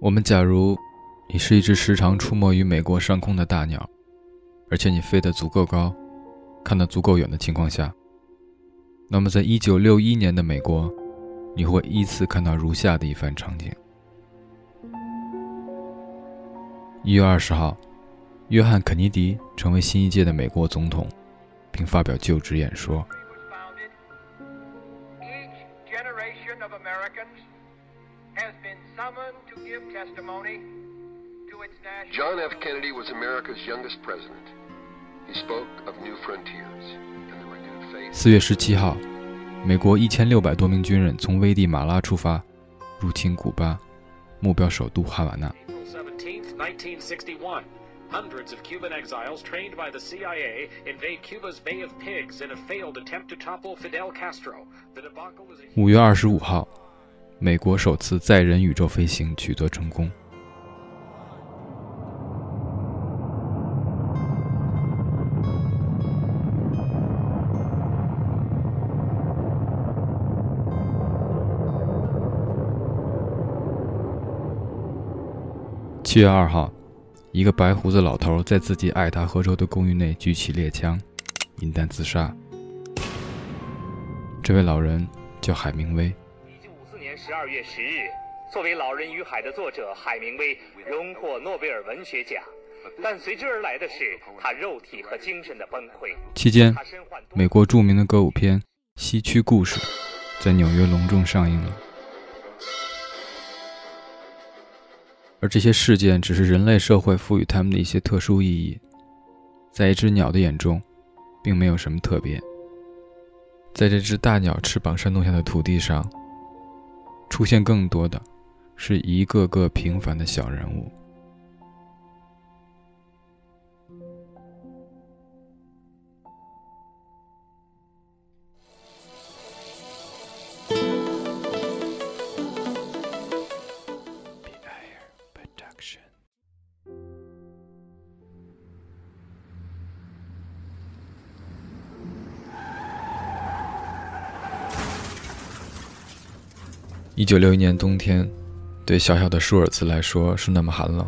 我们假如你是一只时常出没于美国上空的大鸟，而且你飞得足够高，看得足够远的情况下，那么在一九六一年的美国，你会依次看到如下的一番场景：一月二十号，约翰·肯尼迪成为新一届的美国总统，并发表就职演说。John F. Kennedy was America's youngest president. He spoke of new frontiers and the renewed faith. 四月十七号，美国一千六百多名军人从危地马拉出发，入侵古巴，目标首都哈瓦那。Hundreds of Cuban exiles trained by the CIA invade Cuba's Bay of Pigs in a failed attempt to topple Fidel Castro. The debacle was. 五月二十五号，美国首次载人宇宙飞行取得成功。七月二号，一个白胡子老头在自己爱达荷州的公寓内举起猎枪，引弹自杀。这位老人叫海明威。十二月十日，作为《老人与海》的作者，海明威荣获诺贝尔文学奖，但随之而来的是他肉体和精神的崩溃。期间，美国著名的歌舞片《西区故事》在纽约隆重上映了。而这些事件只是人类社会赋予他们的一些特殊意义，在一只鸟的眼中，并没有什么特别。在这只大鸟翅膀扇动下的土地上，出现更多的是一个个平凡的小人物。一九六一年冬天，对小小的舒尔茨来说是那么寒冷。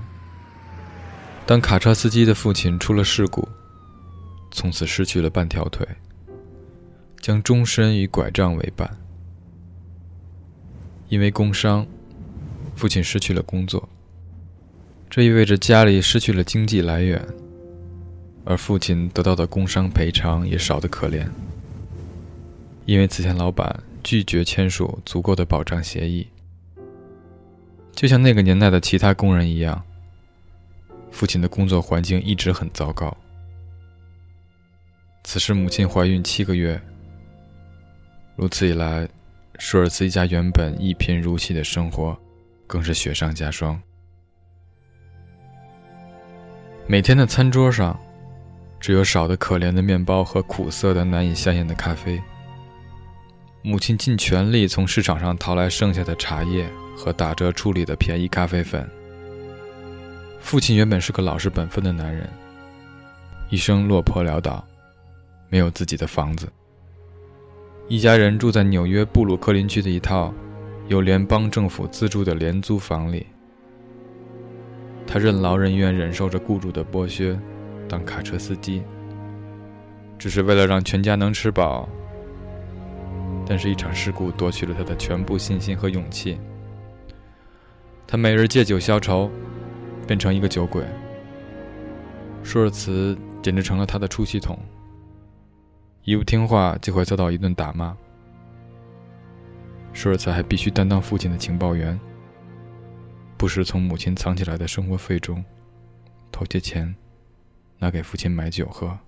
当卡车司机的父亲出了事故，从此失去了半条腿，将终身与拐杖为伴。因为工伤，父亲失去了工作，这意味着家里失去了经济来源，而父亲得到的工伤赔偿也少得可怜。因为此前老板。拒绝签署足够的保障协议，就像那个年代的其他工人一样。父亲的工作环境一直很糟糕。此时，母亲怀孕七个月。如此一来，舒尔茨一家原本一贫如洗的生活，更是雪上加霜。每天的餐桌上，只有少得可怜的面包和苦涩的难以下咽的咖啡。母亲尽全力从市场上淘来剩下的茶叶和打折处理的便宜咖啡粉。父亲原本是个老实本分的男人，一生落魄潦倒，没有自己的房子。一家人住在纽约布鲁克林区的一套由联邦政府资助的廉租房里。他任劳任怨，忍受着雇主的剥削，当卡车司机，只是为了让全家能吃饱。但是，一场事故夺取了他的全部信心和勇气。他每日借酒消愁，变成一个酒鬼。舒尔茨简直成了他的出气筒。一不听话就会遭到一顿打骂。舒尔茨还必须担当父亲的情报员，不时从母亲藏起来的生活费中偷些钱，拿给父亲买酒喝。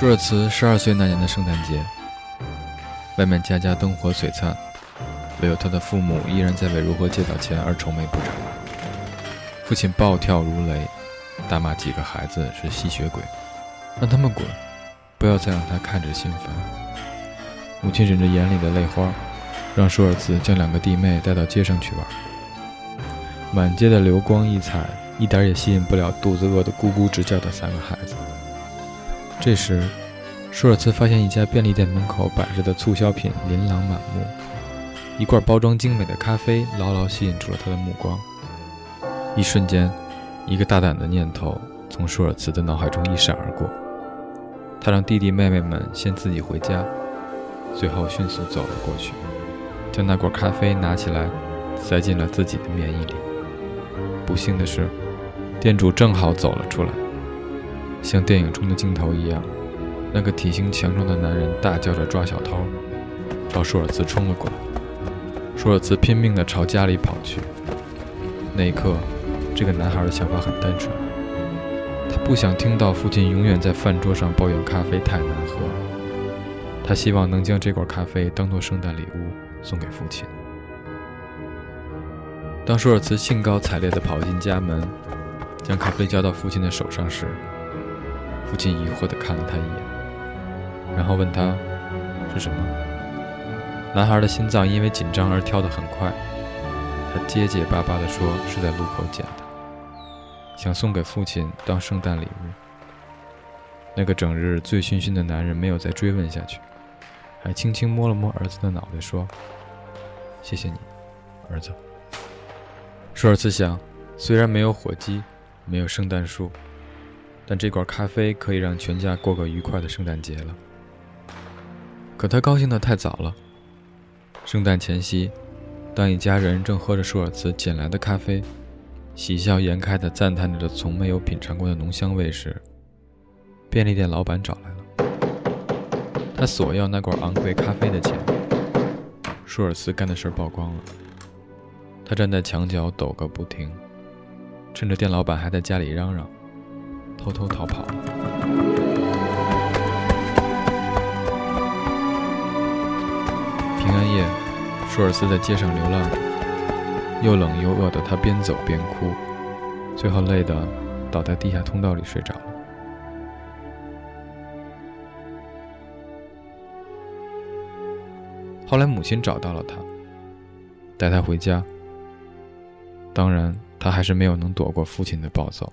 舒尔茨十二岁那年的圣诞节，外面家家灯火璀璨，唯有他的父母依然在为如何借到钱而愁眉不展。父亲暴跳如雷，大骂几个孩子是吸血鬼，让他们滚，不要再让他看着心烦。母亲忍着眼里的泪花，让舒尔茨将两个弟妹带到街上去玩。满街的流光溢彩，一点也吸引不了肚子饿得咕咕直叫的三个孩子。这时，舒尔茨发现一家便利店门口摆着的促销品琳琅满目，一罐包装精美的咖啡牢牢吸引住了他的目光。一瞬间，一个大胆的念头从舒尔茨的脑海中一闪而过，他让弟弟妹妹们先自己回家，随后迅速走了过去，将那罐咖啡拿起来，塞进了自己的棉衣里。不幸的是，店主正好走了出来，像电影中的镜头一样。那个体型强壮的男人大叫着抓小偷，朝舒尔茨冲了过来。舒尔茨拼命地朝家里跑去。那一刻，这个男孩的想法很单纯，他不想听到父亲永远在饭桌上抱怨咖啡太难喝。他希望能将这罐咖啡当做圣诞礼物送给父亲。当舒尔茨兴高采烈地跑进家门，将咖啡交到父亲的手上时，父亲疑惑地看了他一眼。然后问他是什么？男孩的心脏因为紧张而跳得很快。他结结巴巴地说：“是在路口捡的，想送给父亲当圣诞礼物。”那个整日醉醺醺的男人没有再追问下去，还轻轻摸了摸儿子的脑袋，说：“谢谢你，儿子。”舒尔茨想，虽然没有火鸡，没有圣诞树，但这罐咖啡可以让全家过个愉快的圣诞节了。可他高兴得太早了。圣诞前夕，当一家人正喝着舒尔茨捡来的咖啡，喜笑颜开地赞叹着从没有品尝过的浓香味时，便利店老板找来了。他索要那罐昂贵咖啡的钱。舒尔茨干的事儿曝光了。他站在墙角抖个不停，趁着店老板还在家里嚷嚷，偷偷逃跑。平安夜，舒尔斯在街上流浪，又冷又饿的他边走边哭，最后累得倒在地下通道里睡着了。后来母亲找到了他，带他回家。当然，他还是没有能躲过父亲的暴走。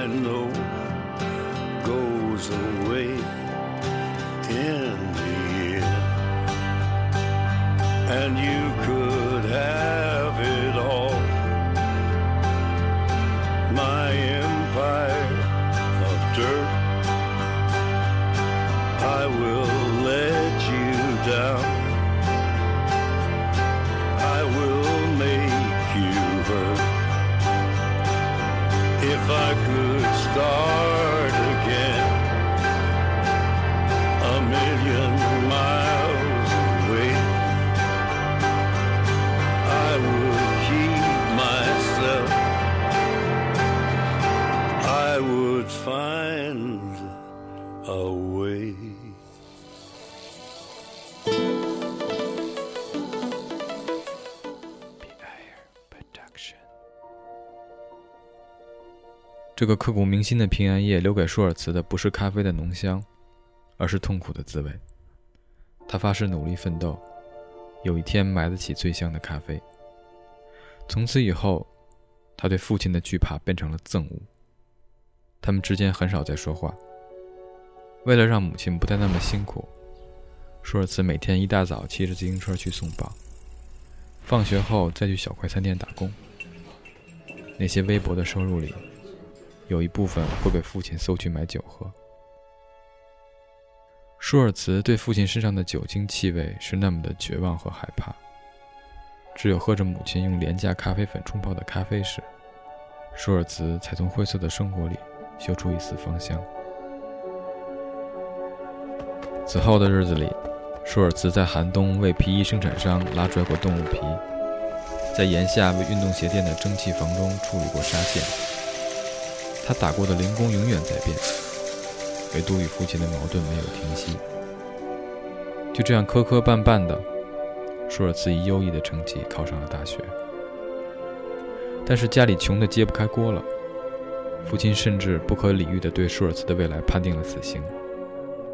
away. In 这个刻骨铭心的平安夜，留给舒尔茨的不是咖啡的浓香，而是痛苦的滋味。他发誓努力奋斗，有一天买得起最香的咖啡。从此以后，他对父亲的惧怕变成了憎恶。他们之间很少再说话。为了让母亲不再那么辛苦，舒尔茨每天一大早骑着自行车去送报，放学后再去小快餐店打工。那些微薄的收入里，有一部分会被父亲搜去买酒喝。舒尔茨对父亲身上的酒精气味是那么的绝望和害怕，只有喝着母亲用廉价咖啡粉冲泡的咖啡时，舒尔茨才从灰色的生活里嗅出一丝芳香。此后的日子里，舒尔茨在寒冬为皮衣生产商拉拽过动物皮，在炎夏为运动鞋店的蒸汽房中处理过纱线。他打过的零工永远在变，唯独与父亲的矛盾没有停息。就这样磕磕绊绊的，舒尔茨以优异的成绩考上了大学。但是家里穷得揭不开锅了，父亲甚至不可理喻地对舒尔茨的未来判定了死刑。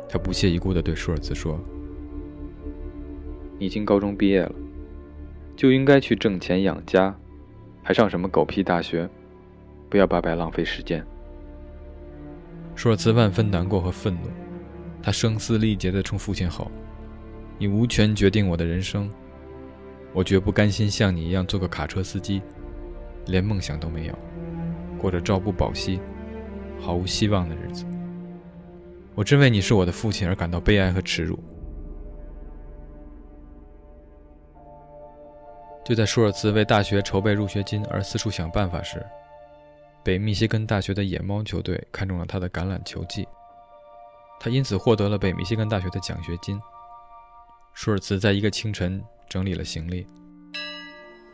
他不屑一顾地对舒尔茨说：“已经高中毕业了，就应该去挣钱养家，还上什么狗屁大学？不要白白浪费时间。”舒尔茨万分难过和愤怒，他声嘶力竭地冲父亲吼：“你无权决定我的人生，我绝不甘心像你一样做个卡车司机，连梦想都没有，过着朝不保夕、毫无希望的日子。”我真为你是我的父亲而感到悲哀和耻辱。就在舒尔茨为大学筹备入学金而四处想办法时，北密歇根大学的野猫球队看中了他的橄榄球技，他因此获得了北密歇根大学的奖学金。舒尔茨在一个清晨整理了行李，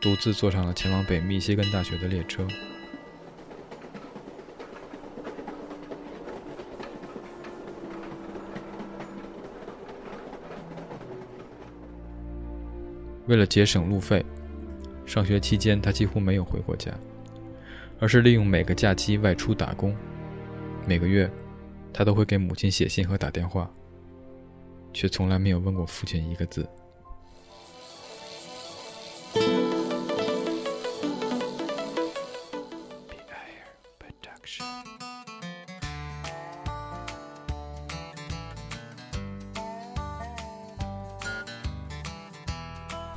独自坐上了前往北密歇根大学的列车。为了节省路费，上学期间他几乎没有回过家，而是利用每个假期外出打工。每个月，他都会给母亲写信和打电话，却从来没有问过父亲一个字。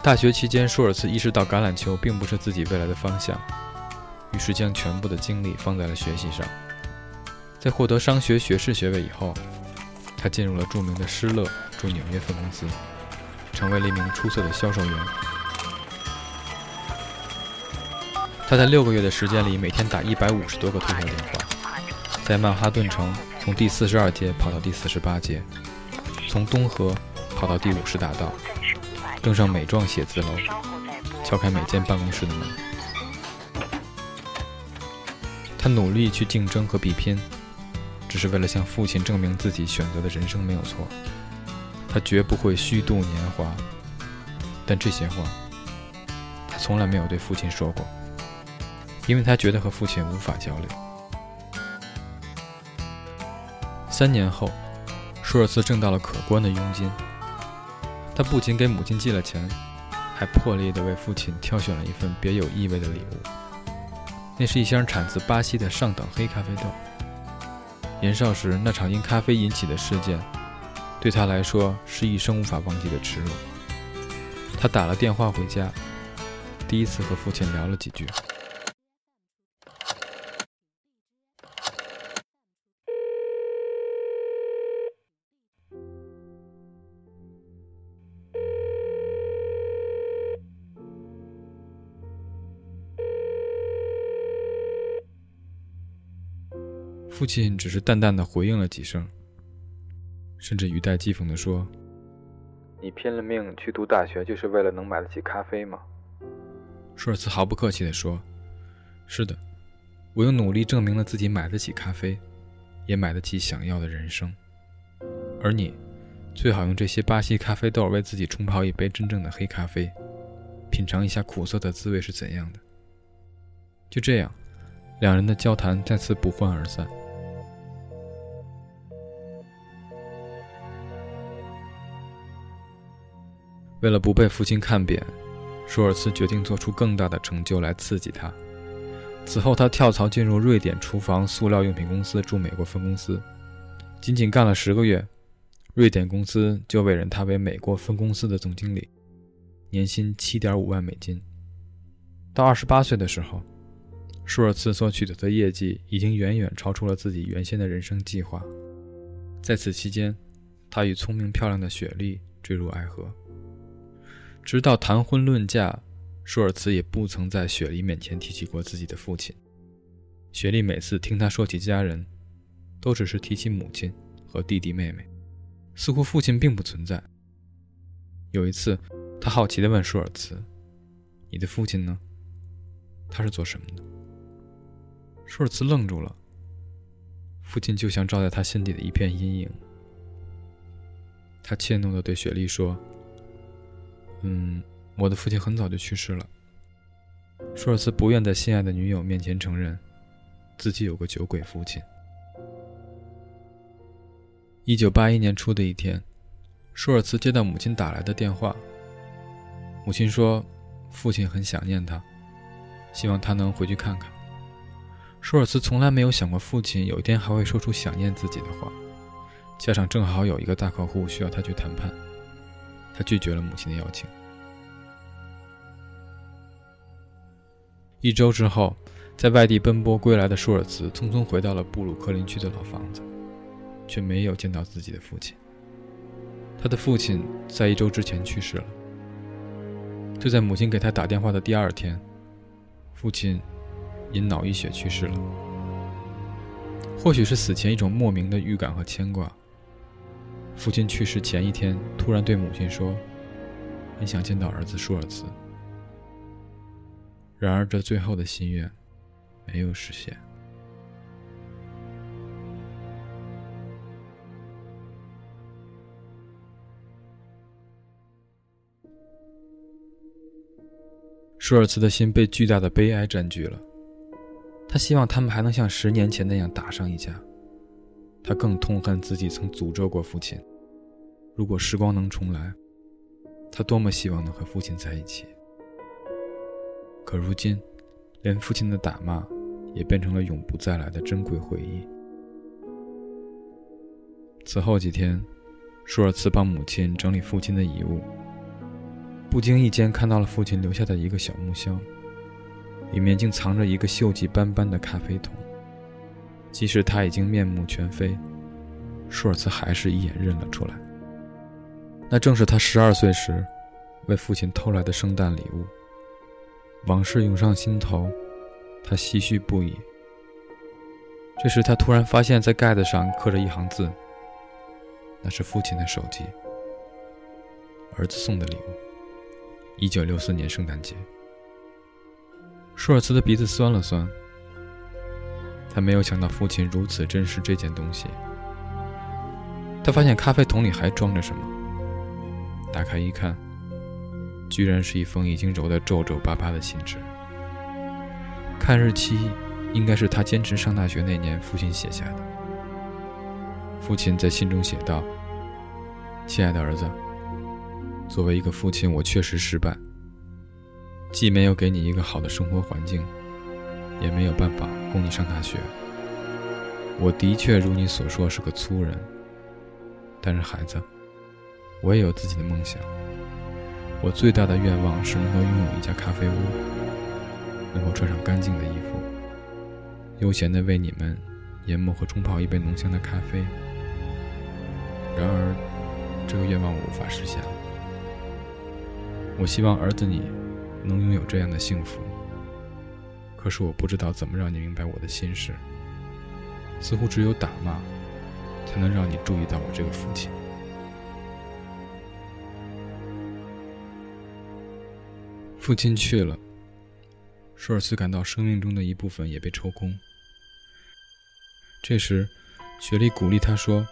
大学期间，舒尔茨意识到橄榄球并不是自己未来的方向，于是将全部的精力放在了学习上。在获得商学学士学位以后，他进入了著名的施乐驻纽约分公司，成为了一名出色的销售员。他在六个月的时间里，每天打一百五十多个推销电话，在曼哈顿城从第四十二街跑到第四十八街，从东河跑到第五十大道。登上美幢写字楼，敲开每间办公室的门。他努力去竞争和比拼，只是为了向父亲证明自己选择的人生没有错。他绝不会虚度年华，但这些话他从来没有对父亲说过，因为他觉得和父亲无法交流。三年后，舒尔茨挣到了可观的佣金。他不仅给母亲寄了钱，还破例的为父亲挑选了一份别有意味的礼物。那是一箱产自巴西的上等黑咖啡豆。年少时那场因咖啡引起的事件，对他来说是一生无法忘记的耻辱。他打了电话回家，第一次和父亲聊了几句。父亲只是淡淡的回应了几声，甚至语带讥讽地说：“你拼了命去读大学，就是为了能买得起咖啡吗？”舒尔茨毫不客气地说：“是的，我用努力证明了自己买得起咖啡，也买得起想要的人生。而你，最好用这些巴西咖啡豆为自己冲泡一杯真正的黑咖啡，品尝一下苦涩的滋味是怎样的。”就这样，两人的交谈再次不欢而散。为了不被父亲看扁，舒尔茨决定做出更大的成就来刺激他。此后，他跳槽进入瑞典厨房塑料用品公司驻美国分公司，仅仅干了十个月，瑞典公司就委任他为美国分公司的总经理，年薪七点五万美金。到二十八岁的时候，舒尔茨所取得的业绩已经远远超出了自己原先的人生计划。在此期间，他与聪明漂亮的雪莉坠入爱河，直到谈婚论嫁。舒尔茨也不曾在雪莉面前提起过自己的父亲。雪莉每次听他说起家人，都只是提起母亲和弟弟妹妹，似乎父亲并不存在。有一次，他好奇地问舒尔茨：“你的父亲呢？他是做什么的？”舒尔茨愣住了。父亲就像照在他心底的一片阴影。他怯懦地对雪莉说：“嗯。”我的父亲很早就去世了。舒尔茨不愿在心爱的女友面前承认，自己有个酒鬼父亲。一九八一年初的一天，舒尔茨接到母亲打来的电话。母亲说，父亲很想念他，希望他能回去看看。舒尔茨从来没有想过父亲有一天还会说出想念自己的话，加上正好有一个大客户需要他去谈判，他拒绝了母亲的邀请。一周之后，在外地奔波归来的舒尔茨匆匆回到了布鲁克林区的老房子，却没有见到自己的父亲。他的父亲在一周之前去世了。就在母亲给他打电话的第二天，父亲因脑溢血去世了。或许是死前一种莫名的预感和牵挂，父亲去世前一天突然对母亲说：“很想见到儿子舒尔茨。”然而，这最后的心愿没有实现。舒尔茨的心被巨大的悲哀占据了。他希望他们还能像十年前那样打上一架。他更痛恨自己曾诅咒过父亲。如果时光能重来，他多么希望能和父亲在一起。可如今，连父亲的打骂也变成了永不再来的珍贵回忆。此后几天，舒尔茨帮母亲整理父亲的遗物，不经意间看到了父亲留下的一个小木箱，里面竟藏着一个锈迹斑斑的咖啡桶。即使他已经面目全非，舒尔茨还是一眼认了出来。那正是他十二岁时为父亲偷来的圣诞礼物。往事涌上心头，他唏嘘不已。这时，他突然发现，在盖子上刻着一行字，那是父亲的手机，儿子送的礼物。一九六四年圣诞节，舒尔茨的鼻子酸了酸。他没有想到父亲如此珍视这件东西。他发现咖啡桶里还装着什么，打开一看。居然是一封已经揉得皱皱巴巴的信纸。看日期，应该是他坚持上大学那年父亲写下的。父亲在信中写道：“亲爱的儿子，作为一个父亲，我确实失败，既没有给你一个好的生活环境，也没有办法供你上大学。我的确如你所说是个粗人，但是孩子，我也有自己的梦想。”我最大的愿望是能够拥有一家咖啡屋，能够穿上干净的衣服，悠闲地为你们研磨和冲泡一杯浓香的咖啡。然而，这个愿望我无法实现了。我希望儿子你能拥有这样的幸福，可是我不知道怎么让你明白我的心事。似乎只有打骂，才能让你注意到我这个父亲。父亲去了，舒尔茨感到生命中的一部分也被抽空。这时，雪莉鼓励他说：“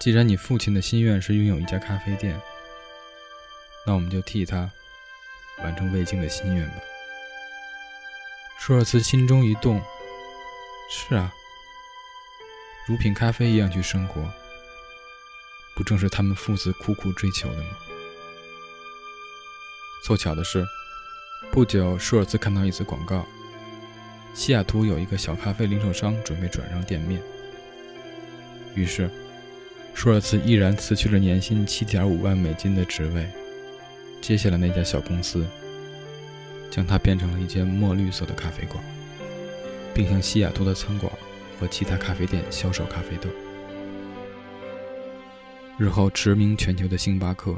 既然你父亲的心愿是拥有一家咖啡店，那我们就替他完成未尽的心愿吧。”舒尔茨心中一动：“是啊，如品咖啡一样去生活，不正是他们父子苦苦追求的吗？”凑巧的是，不久舒尔茨看到一则广告，西雅图有一个小咖啡零售商准备转让店面，于是，舒尔茨毅然辞去了年薪七点五万美金的职位，接下了那家小公司，将它变成了一间墨绿色的咖啡馆，并向西雅图的餐馆和其他咖啡店销售咖啡豆。日后驰名全球的星巴克，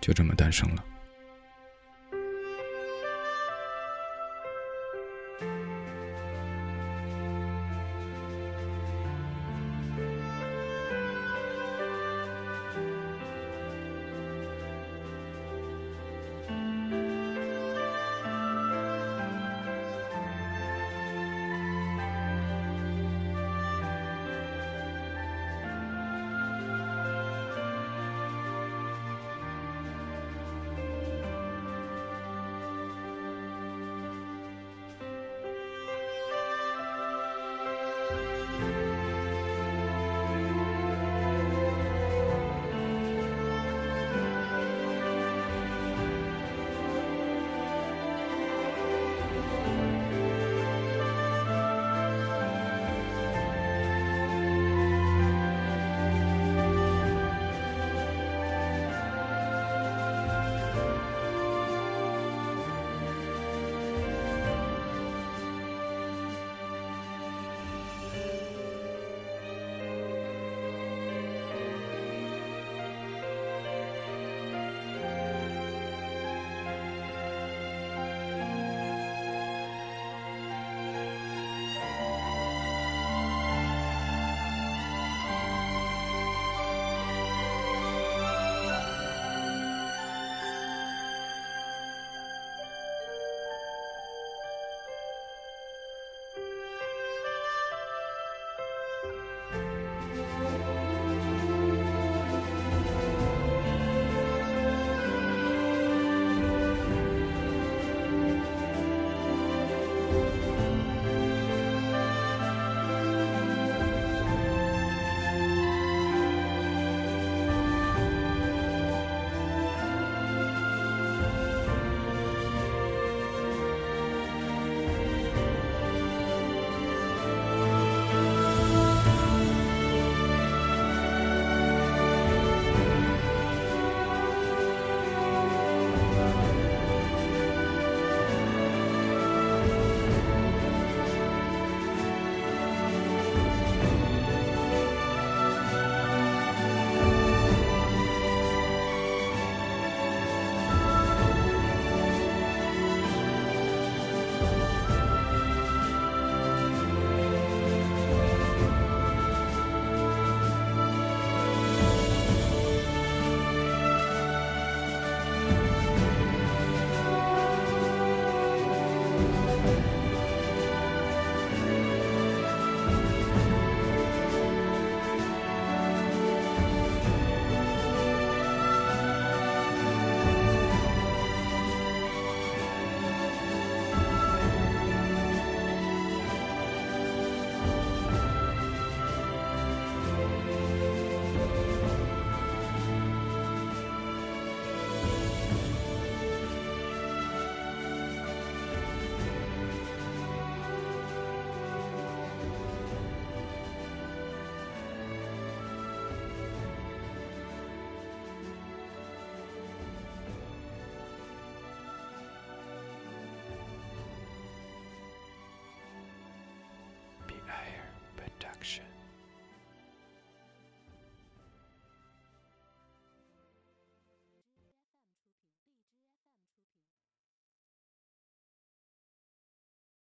就这么诞生了。